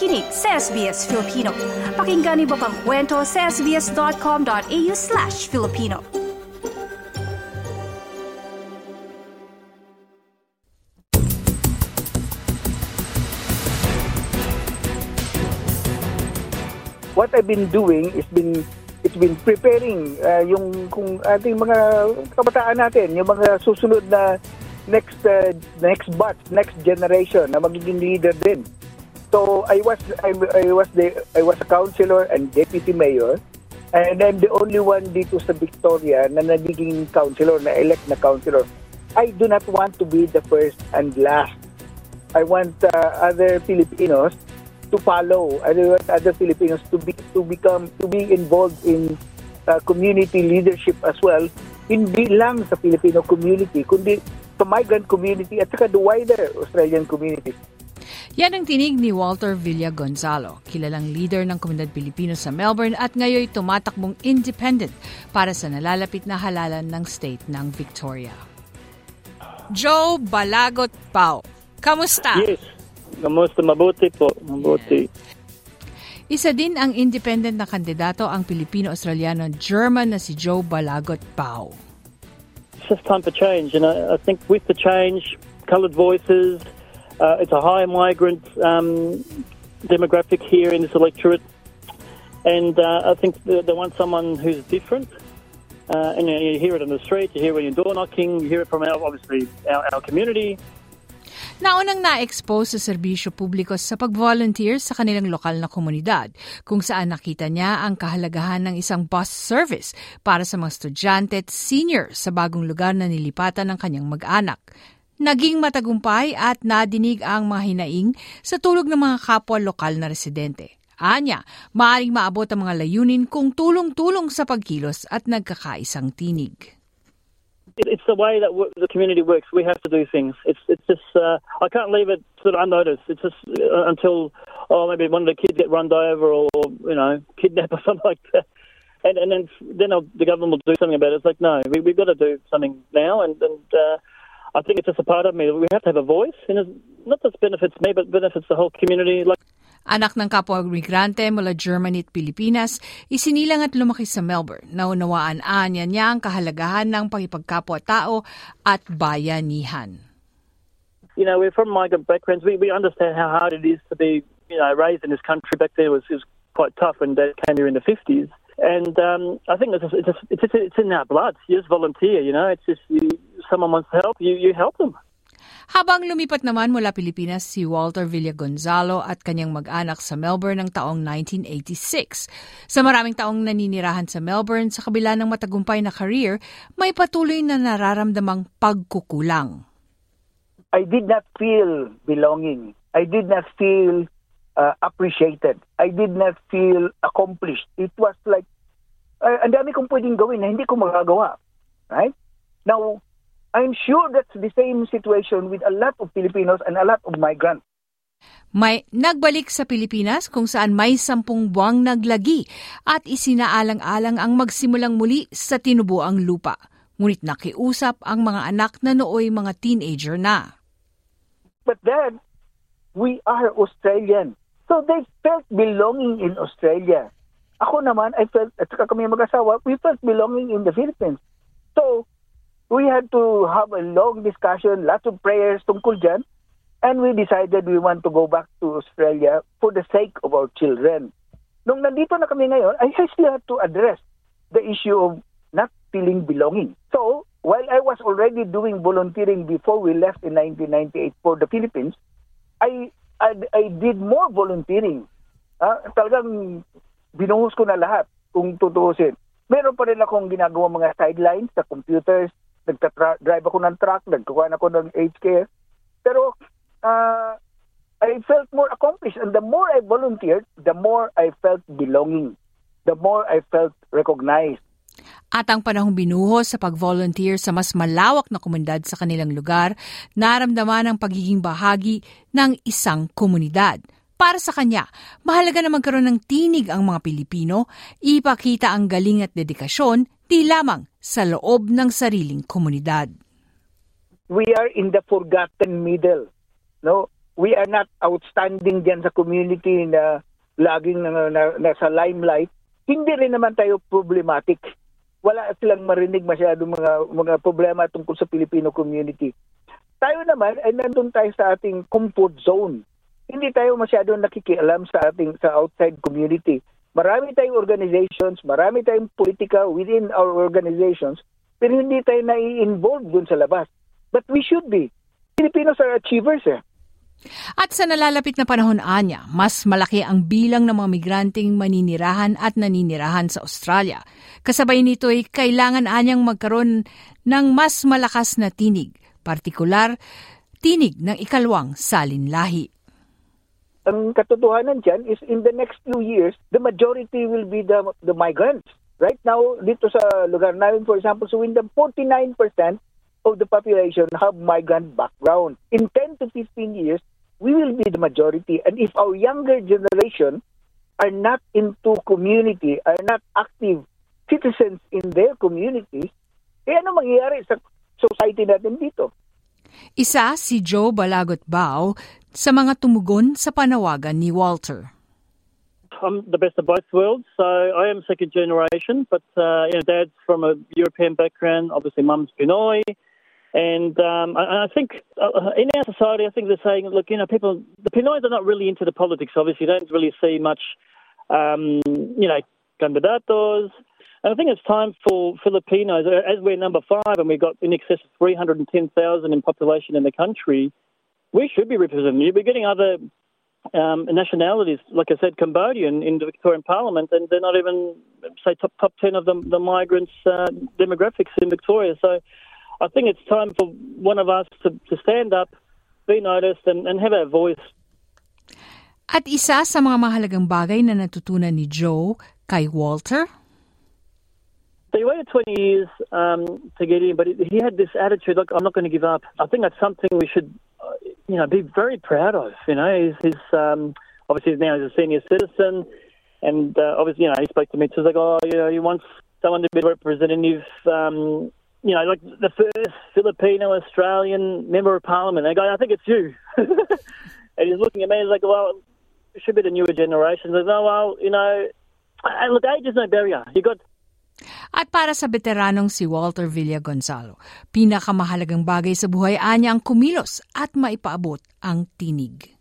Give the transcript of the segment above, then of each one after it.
nakikinig sa SBS Filipino. Pakinggan niyo pang kwento sa sbs.com.au slash Filipino. What I've been doing is been it's been preparing uh, yung kung ating mga kabataan natin, yung mga susunod na next uh, next batch, next generation na magiging leader din. So I was I, I was the I was a councilor and deputy mayor and I'm the only one dito sa Victoria na nagiging councilor na elect na councilor. I do not want to be the first and last. I want uh, other Filipinos to follow. I want other Filipinos to be to become to be involved in uh, community leadership as well. Hindi lang sa Filipino community, kundi sa migrant community at saka the wider Australian community. Yan ang tinig ni Walter Villa Gonzalo, kilalang leader ng komunidad Pilipino sa Melbourne at ngayon tumatakbong independent para sa nalalapit na halalan ng state ng Victoria. Joe Balagot Pau, kamusta? Yes, kamusta? Mabuti po, mabuti. Isa din ang independent na kandidato ang Pilipino-Australiano German na si Joe Balagot Pau. It's just time for change, and I, I think with the change, coloured voices, Uh, it's a high migrant um, demographic here in this electorate, and uh, I think they, they, want someone who's different. Uh, and you, know, you, hear it on the street, you hear it when you're door knocking, you hear it from our, obviously our, our community. Naunang na-expose sa serbisyo publiko sa pag-volunteer sa kanilang lokal na komunidad kung saan nakita niya ang kahalagahan ng isang bus service para sa mga estudyante at senior sa bagong lugar na nilipatan ng kanyang mag-anak. Naging matagumpay at nadinig ang mga hinaing sa tulog ng mga kapwa lokal na residente. Anya, maaaring maabot ang mga layunin kung tulong-tulong sa pagkilos at nagkakaisang tinig. It's the way that the community works. We have to do things. It's it's just uh, I can't leave it sort of unnoticed. It's just uh, until oh maybe one of the kids get run over or you know kidnapped or something like that, and and then then the government will do something about it. It's like no, we we've got to do something now, and and uh, I think it's just a part of me. We have to have a voice, and not just benefits me, but benefits the whole community. Like Anak ng kapwa migrante mula Germany at Pilipinas, isinilang at lumaki sa Melbourne. Naunawaan anya niya ang kahalagahan ng pakipagkapwa-tao at bayanihan. You know, we're from migrant backgrounds. We, we understand how hard it is to be, you know, raised in this country. Back then it was, was quite tough when Dad came here in the 50s. And um, I think it's just, it's, just, it's, it's in our blood. You just volunteer, you know. It's just you, someone wants to help you, you help them. Habang lumipat naman mula Pilipinas si Walter Villagonzalo at kanyang mag-anak sa Melbourne ng taong 1986. Sa maraming taong naninirahan sa Melbourne sa kabila ng matagumpay na career, may patuloy na nararamdamang pagkukulang. I did not feel belonging. I did not feel uh, appreciated. I did not feel accomplished. It was like, uh, ang dami kong pwedeng gawin na hindi ko magagawa. Right? Now, I'm sure that's the same situation with a lot of Filipinos and a lot of migrants. May nagbalik sa Pilipinas kung saan may sampung buwang naglagi at isinaalang-alang ang magsimulang muli sa tinubuang lupa. Ngunit nakiusap ang mga anak na nooy mga teenager na. But then, we are Australian. So they felt belonging in Australia. Ako naman, I felt, at saka kami mag-asawa, we felt belonging in the Philippines. So, we had to have a long discussion, lots of prayers tungkol dyan, and we decided we want to go back to Australia for the sake of our children. Nung nandito na kami ngayon, I still had to address the issue of not feeling belonging. So, while I was already doing volunteering before we left in 1998 for the Philippines, I I, I did more volunteering. Ah, talagang binuhos ko na lahat kung tutuusin. Meron pa rin akong ginagawa mga sidelines sa computers, nagta-drive ako ng truck, nagkukuha ako ng aged. Pero uh, I felt more accomplished and the more I volunteered, the more I felt belonging. The more I felt recognized. At ang panahong binuhos sa pag-volunteer sa mas malawak na komunidad sa kanilang lugar, naramdaman ang pagiging bahagi ng isang komunidad. Para sa kanya, mahalaga na magkaroon ng tinig ang mga Pilipino, ipakita ang galing at dedikasyon di lamang sa loob ng sariling komunidad. We are in the forgotten middle. No, we are not outstanding diyan sa community na laging na, na, nasa limelight, hindi rin naman tayo problematic. Wala silang marinig masyado mga mga problema tungkol sa Filipino community. Tayo naman ay nandun tayo sa ating comfort zone. Hindi tayo masyado nakikialam sa ating sa outside community. Marami tayong organizations, marami tayong politika within our organizations, pero hindi tayo nai-involve dun sa labas. But we should be. Filipinos are achievers eh. At sa nalalapit na panahon anya, mas malaki ang bilang ng mga migranteng maninirahan at naninirahan sa Australia. Kasabay nito ay kailangan anyang magkaroon ng mas malakas na tinig, partikular tinig ng ikalawang salinlahi. Ang katotohanan dyan is in the next few years, the majority will be the, the migrants. Right now, dito sa lugar namin, for example, sa Windham, 49% of the population have migrant background. In 10 to 15 years, we will be the majority. And if our younger generation are not into community, are not active citizens in their communities, eh ano mangyayari sa society natin dito? Isa si Joe Balagot Bao sa mga tumugon sa panawagan ni Walter. I'm the best of both worlds. So I am second generation, but uh, you know, dad's from a European background. Obviously, mum's Pinoy. And um, I, I think uh, in our society, I think they're saying, look, you know, people, the Pinoys are not really into the politics. Obviously, you don't really see much, um, you know, candidatos. And I think it's time for Filipinos, as we're number five and we've got in excess of 310,000 in population in the country, we should be represented. You'll be getting other um, nationalities, like I said, Cambodian in the Victorian Parliament, and they're not even, say, top top 10 of the, the migrants' uh, demographics in Victoria. So I think it's time for one of us to, to stand up, be noticed, and, and have our voice. At isa sa mga mahalagang bagay na natutunan ni Joe kay Walter. So he waited 20 years um, to get in, but he had this attitude, look, I'm not going to give up. I think that's something we should, you know, be very proud of. You know, he's, he's um, obviously now he's a senior citizen, and uh, obviously, you know, he spoke to me. So he's like, oh, you know, he wants someone to be representative. Um, you know, like the first Filipino Australian member of parliament. And I go, I think it's you. and he's looking at me. He's like, well, it should be the newer generation. He's like, oh, well, you know, and look, age is no barrier. You got At para sa veteranong si Walter Villa Gonzalo, pinakamahalagang bagay sa buhay anya ang kumilos at maipaabot ang tinig.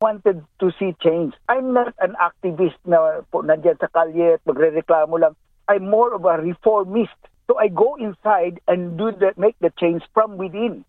wanted to see change. I'm not an activist na po nandyan sa kalye at magre-reklamo lang. I'm more of a reformist. So I go inside and do the, make the change from within.